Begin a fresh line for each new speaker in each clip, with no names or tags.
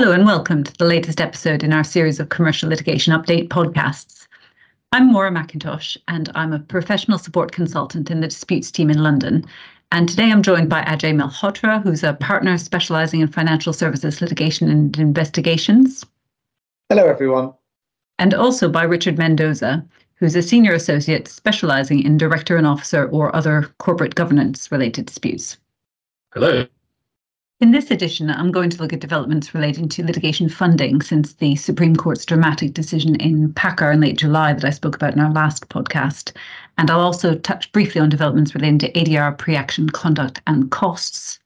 Hello and welcome to the latest episode in our series of commercial litigation update podcasts. I'm Maura McIntosh and I'm a professional support consultant in the disputes team in London. And today I'm joined by Ajay Malhotra, who's a partner specializing in financial services litigation and investigations.
Hello, everyone.
And also by Richard Mendoza, who's a senior associate specializing in director and officer or other corporate governance related disputes.
Hello.
In this edition, I'm going to look at developments relating to litigation funding since the Supreme Court's dramatic decision in PACCAR in late July that I spoke about in our last podcast. And I'll also touch briefly on developments relating to ADR pre action conduct and costs.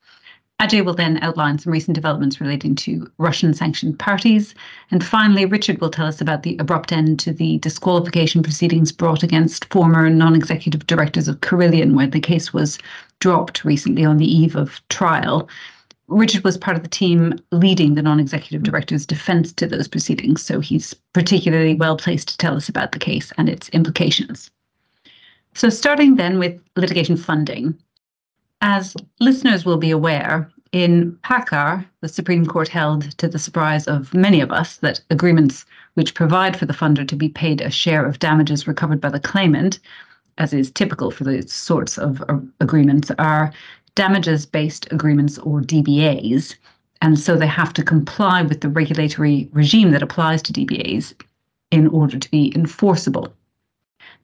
Ajay will then outline some recent developments relating to Russian sanctioned parties. And finally, Richard will tell us about the abrupt end to the disqualification proceedings brought against former non executive directors of Carillion, where the case was dropped recently on the eve of trial. Richard was part of the team leading the non executive director's defense to those proceedings, so he's particularly well placed to tell us about the case and its implications. So, starting then with litigation funding. As listeners will be aware, in PACCAR, the Supreme Court held, to the surprise of many of us, that agreements which provide for the funder to be paid a share of damages recovered by the claimant, as is typical for these sorts of agreements, are damages based agreements or DBAs. And so they have to comply with the regulatory regime that applies to DBAs in order to be enforceable.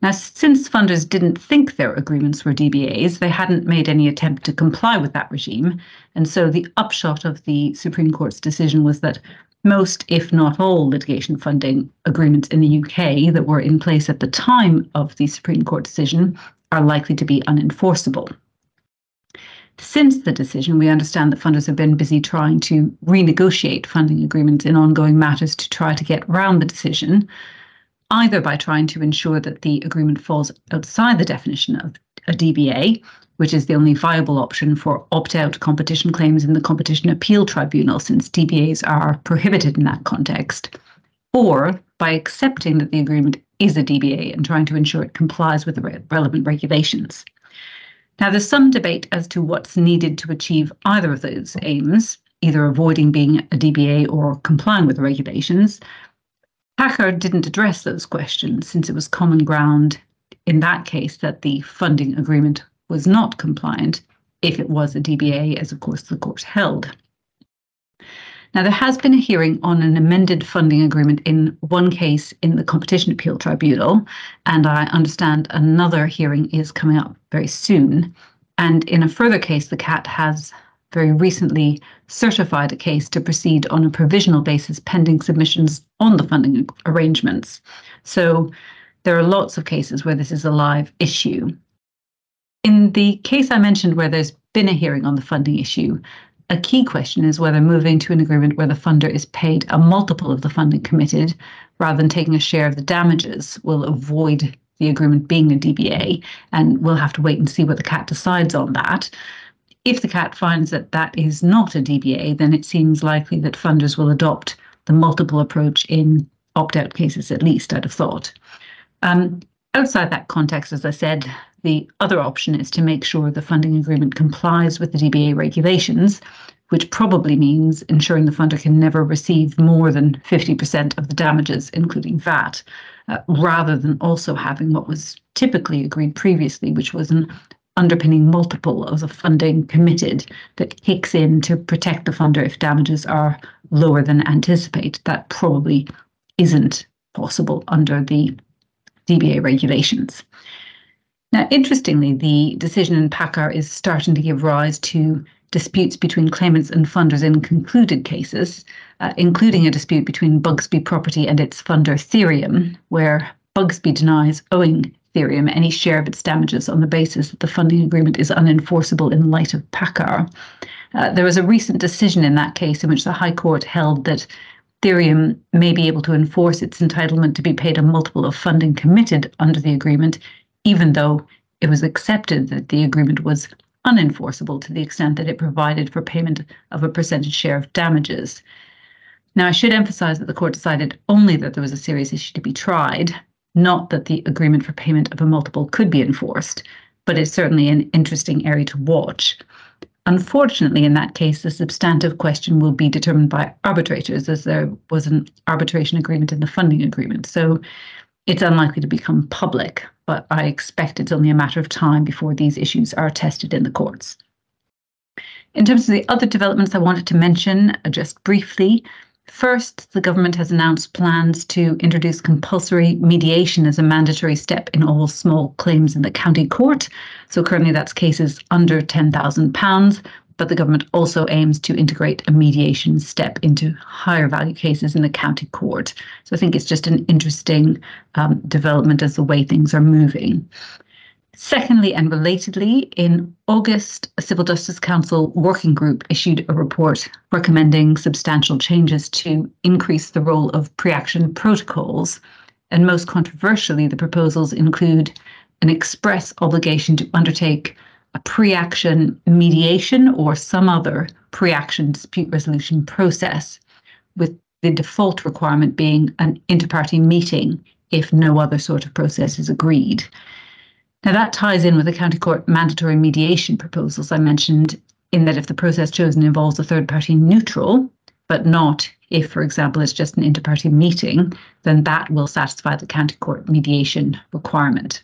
Now, since funders didn't think their agreements were DBAs, they hadn't made any attempt to comply with that regime. And so the upshot of the Supreme Court's decision was that most, if not all, litigation funding agreements in the UK that were in place at the time of the Supreme Court decision are likely to be unenforceable. Since the decision, we understand that funders have been busy trying to renegotiate funding agreements in ongoing matters to try to get around the decision, either by trying to ensure that the agreement falls outside the definition of a DBA, which is the only viable option for opt out competition claims in the Competition Appeal Tribunal, since DBAs are prohibited in that context, or by accepting that the agreement is a DBA and trying to ensure it complies with the re- relevant regulations. Now, there's some debate as to what's needed to achieve either of those aims, either avoiding being a DBA or complying with the regulations. PACCAR didn't address those questions since it was common ground in that case that the funding agreement was not compliant if it was a DBA, as of course the court held. Now, there has been a hearing on an amended funding agreement in one case in the Competition Appeal Tribunal, and I understand another hearing is coming up very soon. And in a further case, the CAT has very recently certified a case to proceed on a provisional basis pending submissions on the funding arrangements. So there are lots of cases where this is a live issue. In the case I mentioned where there's been a hearing on the funding issue, a key question is whether moving to an agreement where the funder is paid a multiple of the funding committed rather than taking a share of the damages will avoid the agreement being a DBA. And we'll have to wait and see what the CAT decides on that. If the CAT finds that that is not a DBA, then it seems likely that funders will adopt the multiple approach in opt out cases, at least, I'd have thought. Um, outside that context, as I said, the other option is to make sure the funding agreement complies with the DBA regulations, which probably means ensuring the funder can never receive more than 50% of the damages, including VAT, uh, rather than also having what was typically agreed previously, which was an underpinning multiple of the funding committed that kicks in to protect the funder if damages are lower than anticipated. That probably isn't possible under the DBA regulations. Now, interestingly, the decision in PACCAR is starting to give rise to disputes between claimants and funders in concluded cases, uh, including a dispute between Bugsby Property and its funder Therium, where Bugsby denies owing Therium any share of its damages on the basis that the funding agreement is unenforceable in light of PACCAR. Uh, there was a recent decision in that case in which the High Court held that Therium may be able to enforce its entitlement to be paid a multiple of funding committed under the agreement even though it was accepted that the agreement was unenforceable to the extent that it provided for payment of a percentage share of damages. Now, I should emphasize that the court decided only that there was a serious issue to be tried, not that the agreement for payment of a multiple could be enforced, but it's certainly an interesting area to watch. Unfortunately, in that case, the substantive question will be determined by arbitrators, as there was an arbitration agreement in the funding agreement. So it's unlikely to become public, but I expect it's only a matter of time before these issues are tested in the courts. In terms of the other developments I wanted to mention, uh, just briefly, First, the government has announced plans to introduce compulsory mediation as a mandatory step in all small claims in the county court. So currently that's cases under £10,000, but the government also aims to integrate a mediation step into higher value cases in the county court. So I think it's just an interesting um, development as the way things are moving. Secondly, and relatedly, in August, a Civil Justice Council working group issued a report recommending substantial changes to increase the role of pre action protocols. And most controversially, the proposals include an express obligation to undertake a pre action mediation or some other pre action dispute resolution process, with the default requirement being an inter party meeting if no other sort of process is agreed. Now, that ties in with the County Court mandatory mediation proposals I mentioned, in that if the process chosen involves a third party neutral, but not if, for example, it's just an inter party meeting, then that will satisfy the County Court mediation requirement.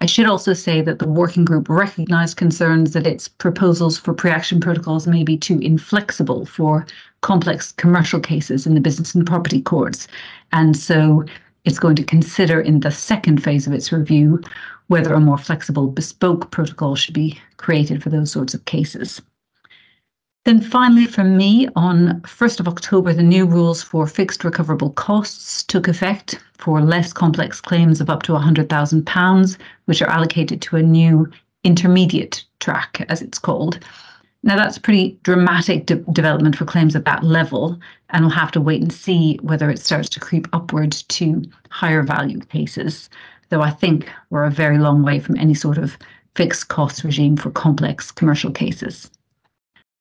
I should also say that the working group recognised concerns that its proposals for pre action protocols may be too inflexible for complex commercial cases in the business and property courts. And so it's going to consider in the second phase of its review whether a more flexible bespoke protocol should be created for those sorts of cases. Then finally, from me, on 1st of October, the new rules for fixed recoverable costs took effect for less complex claims of up to £100,000, which are allocated to a new intermediate track, as it's called. Now, that's a pretty dramatic de- development for claims at that level, and we'll have to wait and see whether it starts to creep upward to higher value cases. Though I think we're a very long way from any sort of fixed cost regime for complex commercial cases.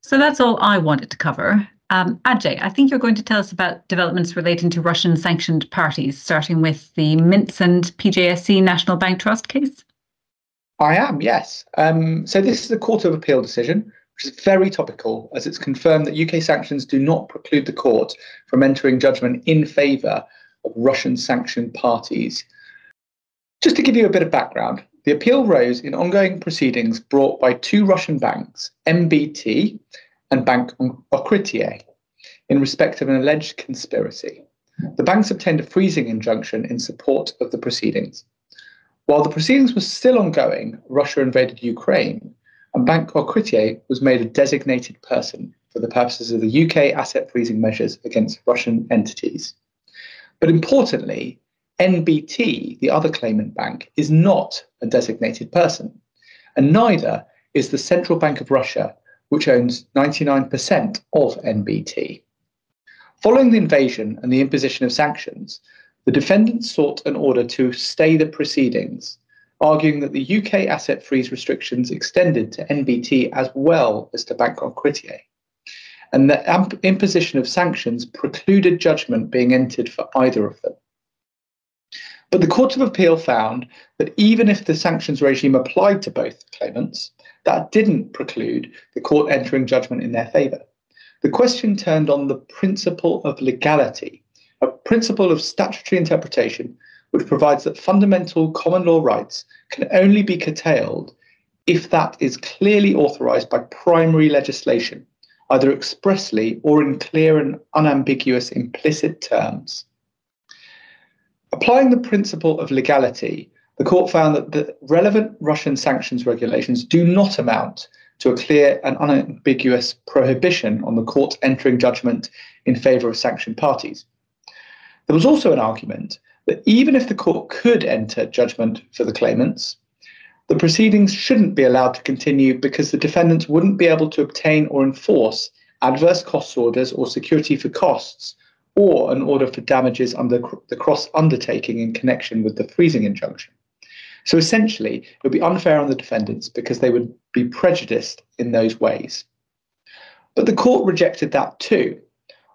So that's all I wanted to cover. Um, Ajay, I think you're going to tell us about developments relating to Russian sanctioned parties, starting with the Mints and PJSC National Bank Trust case.
I am, yes. Um, so this is a Court of Appeal decision which is very topical as it's confirmed that UK sanctions do not preclude the court from entering judgment in favour of Russian sanctioned parties. Just to give you a bit of background, the appeal rose in ongoing proceedings brought by two Russian banks, NBT and Bank Otkritie, in respect of an alleged conspiracy. The banks obtained a freezing injunction in support of the proceedings. While the proceedings were still ongoing, Russia invaded Ukraine, and Bank Otkritie was made a designated person for the purposes of the UK asset freezing measures against Russian entities. But importantly, NBT, the other claimant bank, is not a designated person, and neither is the Central Bank of Russia, which owns 99% of NBT. Following the invasion and the imposition of sanctions, the defendants sought an order to stay the proceedings arguing that the UK asset freeze restrictions extended to NBT as well as to Bank Otkritie, and the imposition of sanctions precluded judgment being entered for either of them. But the Court of Appeal found that even if the sanctions regime applied to both claimants, that didn't preclude the court entering judgment in their favour. The question turned on the principle of legality, a principle of statutory interpretation which provides that fundamental common law rights can only be curtailed if that is clearly authorized by primary legislation, either expressly or in clear and unambiguous implicit terms. Applying the principle of legality, the court found that the relevant Russian sanctions regulations do not amount to a clear and unambiguous prohibition on the court entering judgment in favor of sanctioned parties. There was also an argument that even if the court could enter judgment for the claimants, the proceedings shouldn't be allowed to continue because the defendants wouldn't be able to obtain or enforce adverse cost orders or security for costs or an order for damages under the cross undertaking in connection with the freezing injunction. So essentially, it would be unfair on the defendants because they would be prejudiced in those ways. But the court rejected that too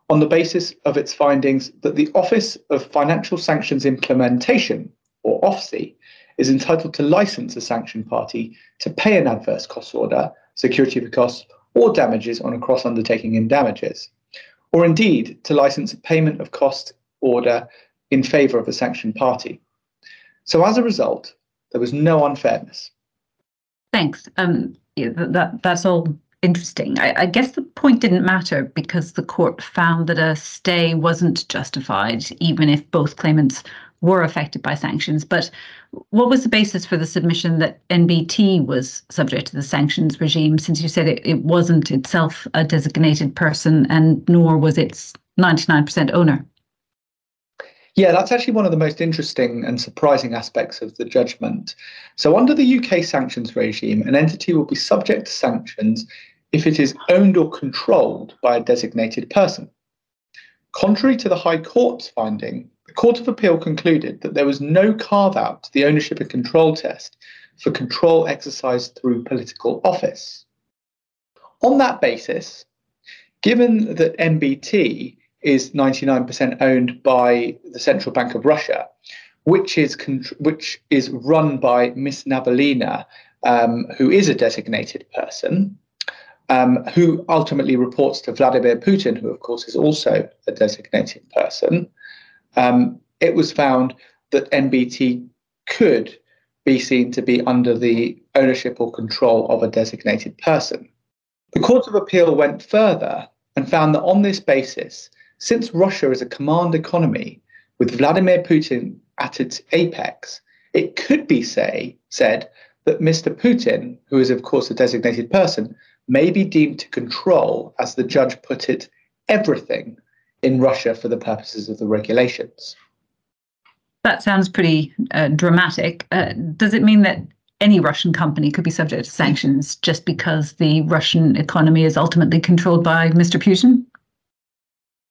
on the basis of its findings that the Office of Financial Sanctions Implementation, or OFSI, is entitled to license a sanctioned party to pay an adverse cost order security for costs, or damages on a cross undertaking in damages, or indeed to license a payment of cost order in favour of a sanctioned party. So as a result, there was no unfairness.
Thanks. Um, that that's all interesting. I, I, guess the point didn't matter because the court found that a stay wasn't justified, even if both claimants were affected by sanctions. But what was the basis for the submission that NBT was subject to the sanctions regime, since you said it, it wasn't itself a designated person and nor was its 99% owner?
Yeah, that's actually one of the most interesting and surprising aspects of the judgment. So, under the UK sanctions regime, an entity will be subject to sanctions if it is owned or controlled by a designated person. Contrary to the High Court's finding, the Court of Appeal concluded that there was no carve out to the ownership and control test for control exercised through political office. On that basis, given that NBT is 99% owned by the Central Bank of Russia, which is which is run by Miss Nabiullina, um, who is a designated person, um, who ultimately reports to Vladimir Putin, who, of course, is also a designated person, um, it was found that NBT could be seen to be under the ownership or control of a designated person. The Court of Appeal went further and found that on this basis, since Russia is a command economy with Vladimir Putin at its apex, it could be say, said that Mr. Putin, who is of course a designated person, may be deemed to control, as the judge put it, everything in Russia for the purposes of the regulations.
That sounds pretty uh, dramatic. Uh, does it mean that any Russian company could be subject to sanctions just because the Russian economy is ultimately controlled by Mr. Putin?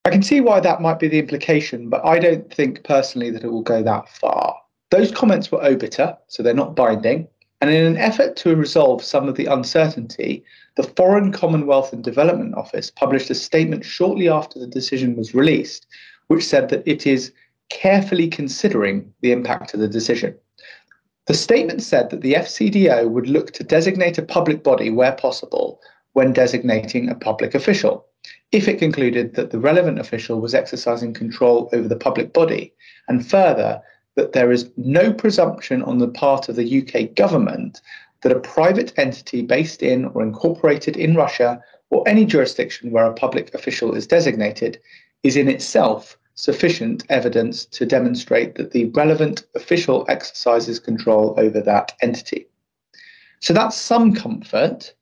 I can see why that might be the implication, but I don't think personally that it will go that far. Those comments were obiter, so they're not binding. And in an effort to resolve some of the uncertainty, the Foreign Commonwealth and Development Office published a statement shortly after the decision was released, which said that it is carefully considering the impact of the decision. The statement said that the FCDO would look to designate a public body where possible when designating a public official, if it concluded that the relevant official was exercising control over the public body, and further, that there is no presumption on the part of the UK government that a private entity based in or incorporated in Russia or any jurisdiction where a public official is designated is in itself sufficient evidence to demonstrate that the relevant official exercises control over that entity. So that's some comfort,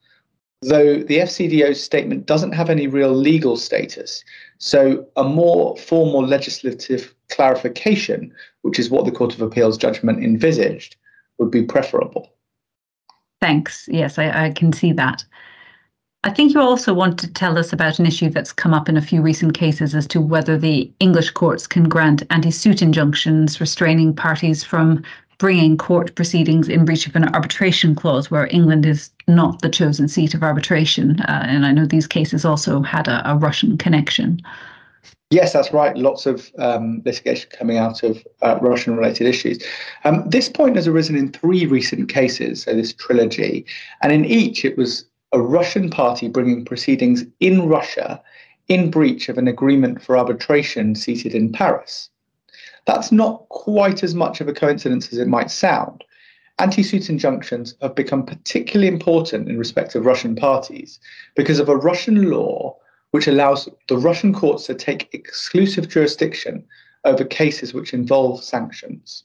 though the FCDO's statement doesn't have any real legal status. So a more formal legislative clarification, which is what the Court of Appeal's judgment envisaged, would be preferable.
Thanks. Yes, I, I can see that. I think you also want to tell us about an issue that's come up in a few recent cases as to whether the English courts can grant anti suit injunctions restraining parties from bringing court proceedings in breach of an arbitration clause where England is not the chosen seat of arbitration. Uh, and I know these cases also had a, a Russian connection.
Yes, that's right. Lots of um, litigation coming out of uh, Russian related issues. Um, this point has arisen in three recent cases, so this trilogy. And in each, it was a Russian party bringing proceedings in Russia in breach of an agreement for arbitration seated in Paris. That's not quite as much of a coincidence as it might sound. Anti suit injunctions have become particularly important in respect of Russian parties because of a Russian law which allows the Russian courts to take exclusive jurisdiction over cases which involve sanctions.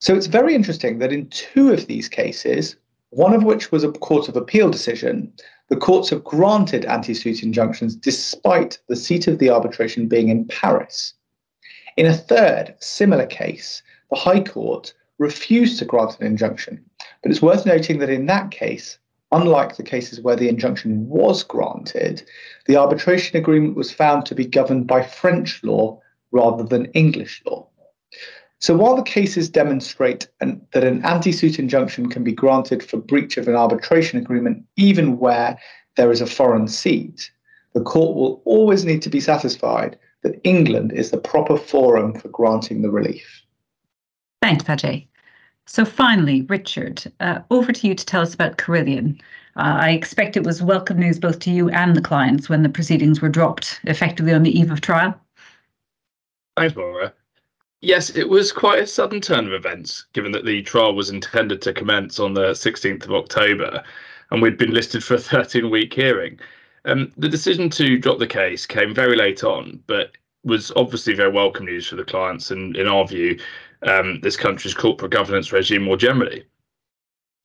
So it's very interesting that in two of these cases, one of which was a Court of Appeal decision, the courts have granted anti suit injunctions despite the seat of the arbitration being in Paris. In a third, similar case, the High Court refused to grant an injunction. But it's worth noting that in that case, Unlike the cases where the injunction was granted, the arbitration agreement was found to be governed by French law rather than English law. So while the cases demonstrate an, that an anti suit injunction can be granted for breach of an arbitration agreement, even where there is a foreign seat, the court will always need to be satisfied that England is the proper forum for granting the relief.
Thanks, Ajay. So finally, Richard, uh, over to you to tell us about Carillion. Uh, I expect it was welcome news both to you and the clients when the proceedings were dropped effectively on the eve of trial.
Thanks, Maura. Yes, it was quite a sudden turn of events, given that the trial was intended to commence on the 16th of October, and we'd been listed for a 13 week hearing. Um, the decision to drop the case came very late on, but was obviously very welcome news for the clients and, in our view, um, this country's corporate governance regime more generally.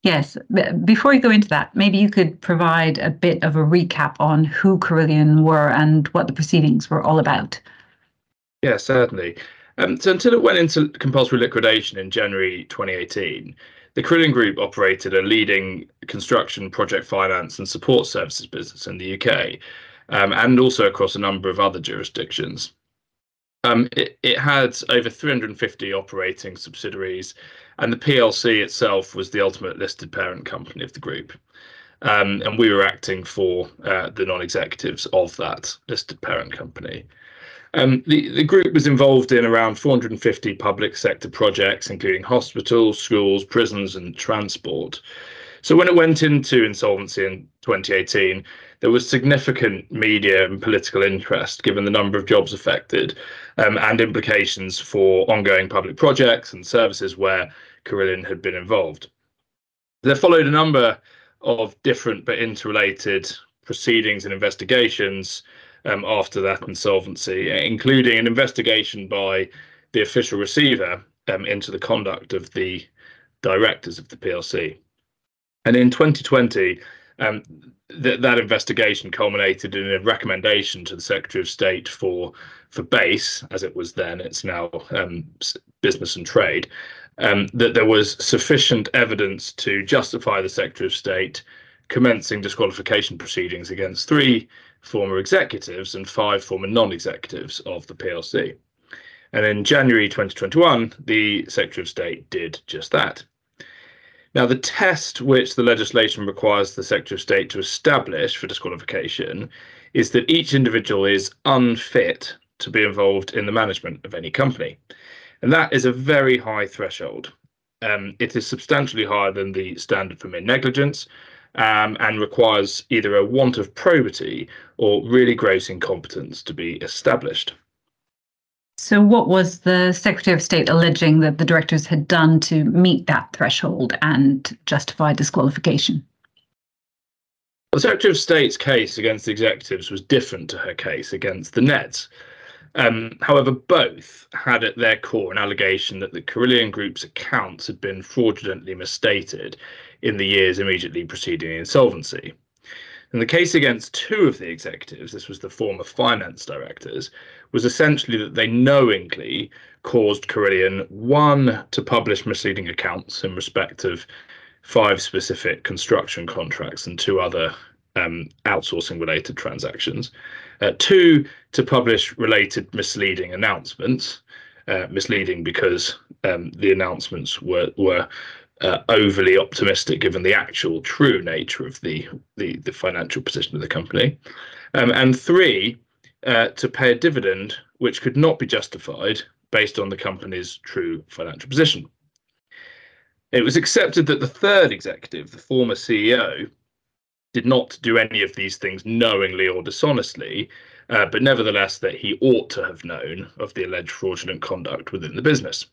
Yes. Before you go into that, maybe you could provide a bit of a recap on who Carillion were and what the proceedings were all about.
Yeah, certainly. Um, so until it went into compulsory liquidation in January 2018, the Carillion Group operated a leading construction project finance and support services business in the UK um, and also across a number of other jurisdictions. Um, it, it, had over 350 operating subsidiaries, and the PLC itself was the ultimate listed parent company of the group. Um, and we were acting for uh, the non executives of that listed parent company. Um, the, the group was involved in around 450 public sector projects, including hospitals, schools, prisons, and transport. So when it went into insolvency in 2018, there was significant media and political interest given the number of jobs affected um, and implications for ongoing public projects and services where Carillion had been involved. There followed a number of different but interrelated proceedings and investigations um, after that insolvency, including an investigation by the official receiver um, into the conduct of the directors of the PLC. And in 2020, um, th- that investigation culminated in a recommendation to the Secretary of State for for BEIS, as it was then, it's now um, Business and Trade, um, that there was sufficient evidence to justify the Secretary of State commencing disqualification proceedings against three former executives and five former non-executives of the PLC. And in January 2021, the Secretary of State did just that. Now, the test which the legislation requires the Secretary of State to establish for disqualification is that each individual is unfit to be involved in the management of any company. And that is a very high threshold. Um, it is substantially higher than the standard for mere negligence um, and requires either a want of probity or really gross incompetence to be established.
So, what was the Secretary of State alleging that the directors had done to meet that threshold and justify disqualification?
The Secretary of State's case against the executives was different to her case against the NEDs. Um, however, both had at their core an allegation that the Carillion Group's accounts had been fraudulently misstated in the years immediately preceding insolvency. And the case against two of the executives, this was the former finance directors, was essentially that they knowingly caused Carillion, one, to publish misleading accounts in respect of five specific construction contracts and two other um, outsourcing related transactions, uh, two, to publish related misleading announcements. Uh, misleading because um, the announcements were were uh, overly optimistic given the actual true nature of the the, the financial position of the company, um, and three, uh, to pay a dividend which could not be justified based on the company's true financial position. It was accepted that the third executive, the former CEO, did not do any of these things knowingly or dishonestly, uh, but nevertheless that he ought to have known of the alleged fraudulent conduct within the business.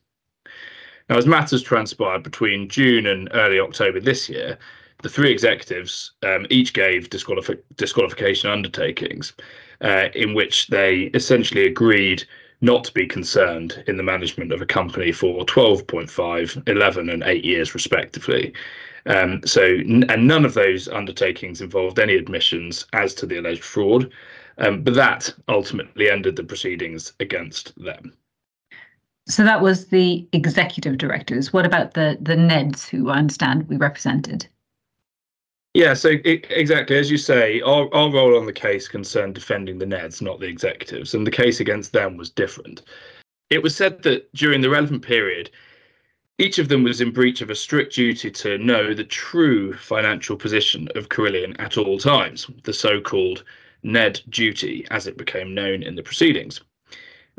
Now, as matters transpired between June and early October this year, the three executives um, each gave disqualif- disqualification undertakings uh, in which they essentially agreed not to be concerned in the management of a company for 12.5, 11, and 8 years, respectively. Um, so, and none of those undertakings involved any admissions as to the alleged fraud, um, but that ultimately ended the proceedings against them.
So that was the executive directors. What about the the NEDs who I understand we represented?
Yeah, so it, exactly as you say, our, our role on the case concerned defending the NEDs, not the executives, and the case against them was different. It was said that during the relevant period, each of them was in breach of a strict duty to know the true financial position of Carillion at all times, the so called NED duty, as it became known in the proceedings.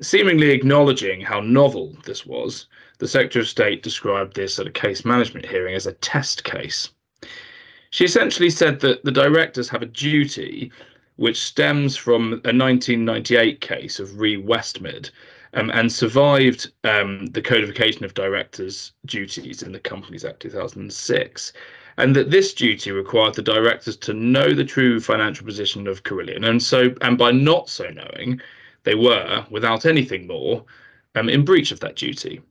Seemingly acknowledging how novel this was, the Secretary of State described this at a case management hearing as a test case. She essentially said that the directors have a duty which stems from a 1998 case of Re Westmid um, and survived um, the codification of directors' duties in the Companies Act 2006. And that this duty required the directors to know the true financial position of Carillion, and so, and by not so knowing, they were, without anything more, um, in breach of that duty.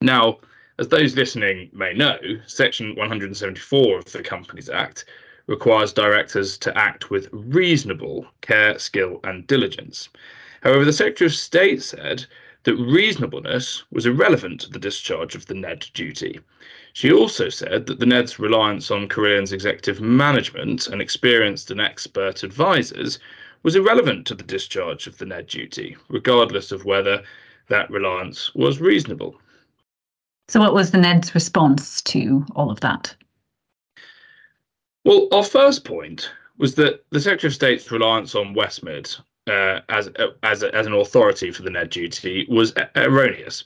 Now, as those listening may know, Section 174 of the Companies Act requires directors to act with reasonable care, skill, and diligence. However, the Secretary of State said that reasonableness was irrelevant to the discharge of the NED duty. She also said that the NED's reliance on Carillion's executive management and experienced and expert advisors was irrelevant to the discharge of the NED duty, regardless of whether that reliance was reasonable.
So, what was the NED's response to all of that?
Well, our first point was that the Secretary of State's reliance on Westmid uh, as as as an authority for the NED duty was erroneous.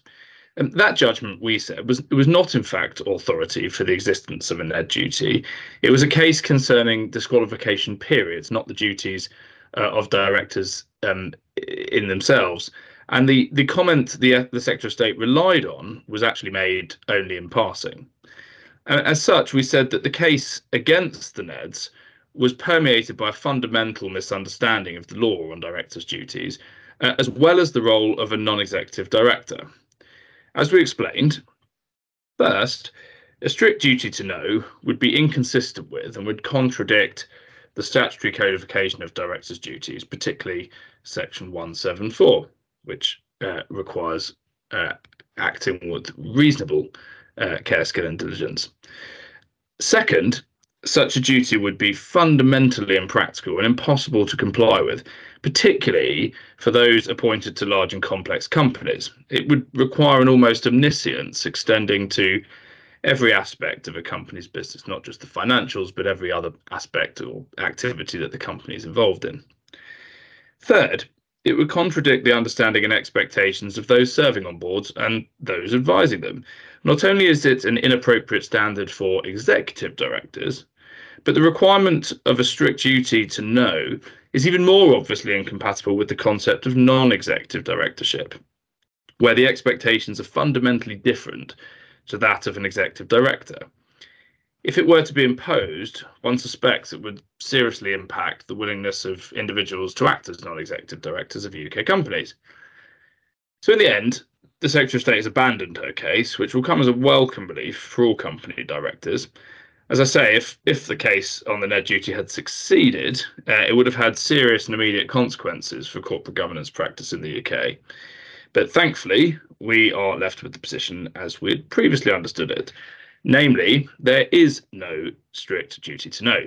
And that judgment, we said, was it was not in fact authority for the existence of a NED duty. It was a case concerning disqualification periods, not the duties uh, of directors um, in themselves. And the the comment the the Secretary of State relied on was actually made only in passing. as such, we said that the case against the NEDs was permeated by a fundamental misunderstanding of the law on directors' duties, uh, as well as the role of a non-executive director. As we explained, first, a strict duty to know would be inconsistent with and would contradict the statutory codification of directors' duties, particularly section 174, which uh, requires uh, acting with reasonable uh, care, skill, and diligence. Second, such a duty would be fundamentally impractical and impossible to comply with, particularly for those appointed to large and complex companies. It would require an almost omniscience extending to every aspect of a company's business, not just the financials, but every other aspect or activity that the company is involved in. Third, it would contradict the understanding and expectations of those serving on boards and those advising them. Not only is it an inappropriate standard for executive directors, but the requirement of a strict duty to know is even more obviously incompatible with the concept of non executive directorship, where the expectations are fundamentally different to that of an executive director. If it were to be imposed, one suspects it would seriously impact the willingness of individuals to act as non executive directors of UK companies. So, in the end, the Secretary of State has abandoned her case, which will come as a welcome relief for all company directors. As I say, if, if the case on the NED duty had succeeded, uh, it would have had serious and immediate consequences for corporate governance practice in the UK. But thankfully, we are left with the position as we had previously understood it, Namely, there is no strict duty to know.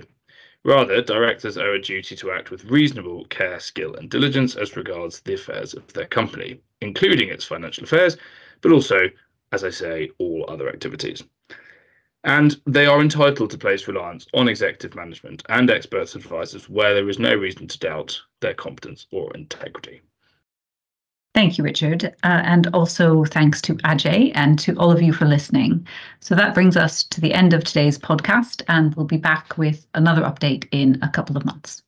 Rather, directors owe a duty to act with reasonable care, skill, and diligence as regards the affairs of their company, including its financial affairs, but also, as I say, all other activities. And they are entitled to place reliance on executive management and expert advisors where there is no reason to doubt their competence or integrity.
Thank you, Richard. Uh, and also thanks to Ajay and to all of you for listening. So that brings us to the end of today's podcast, and we'll be back with another update in a couple of months.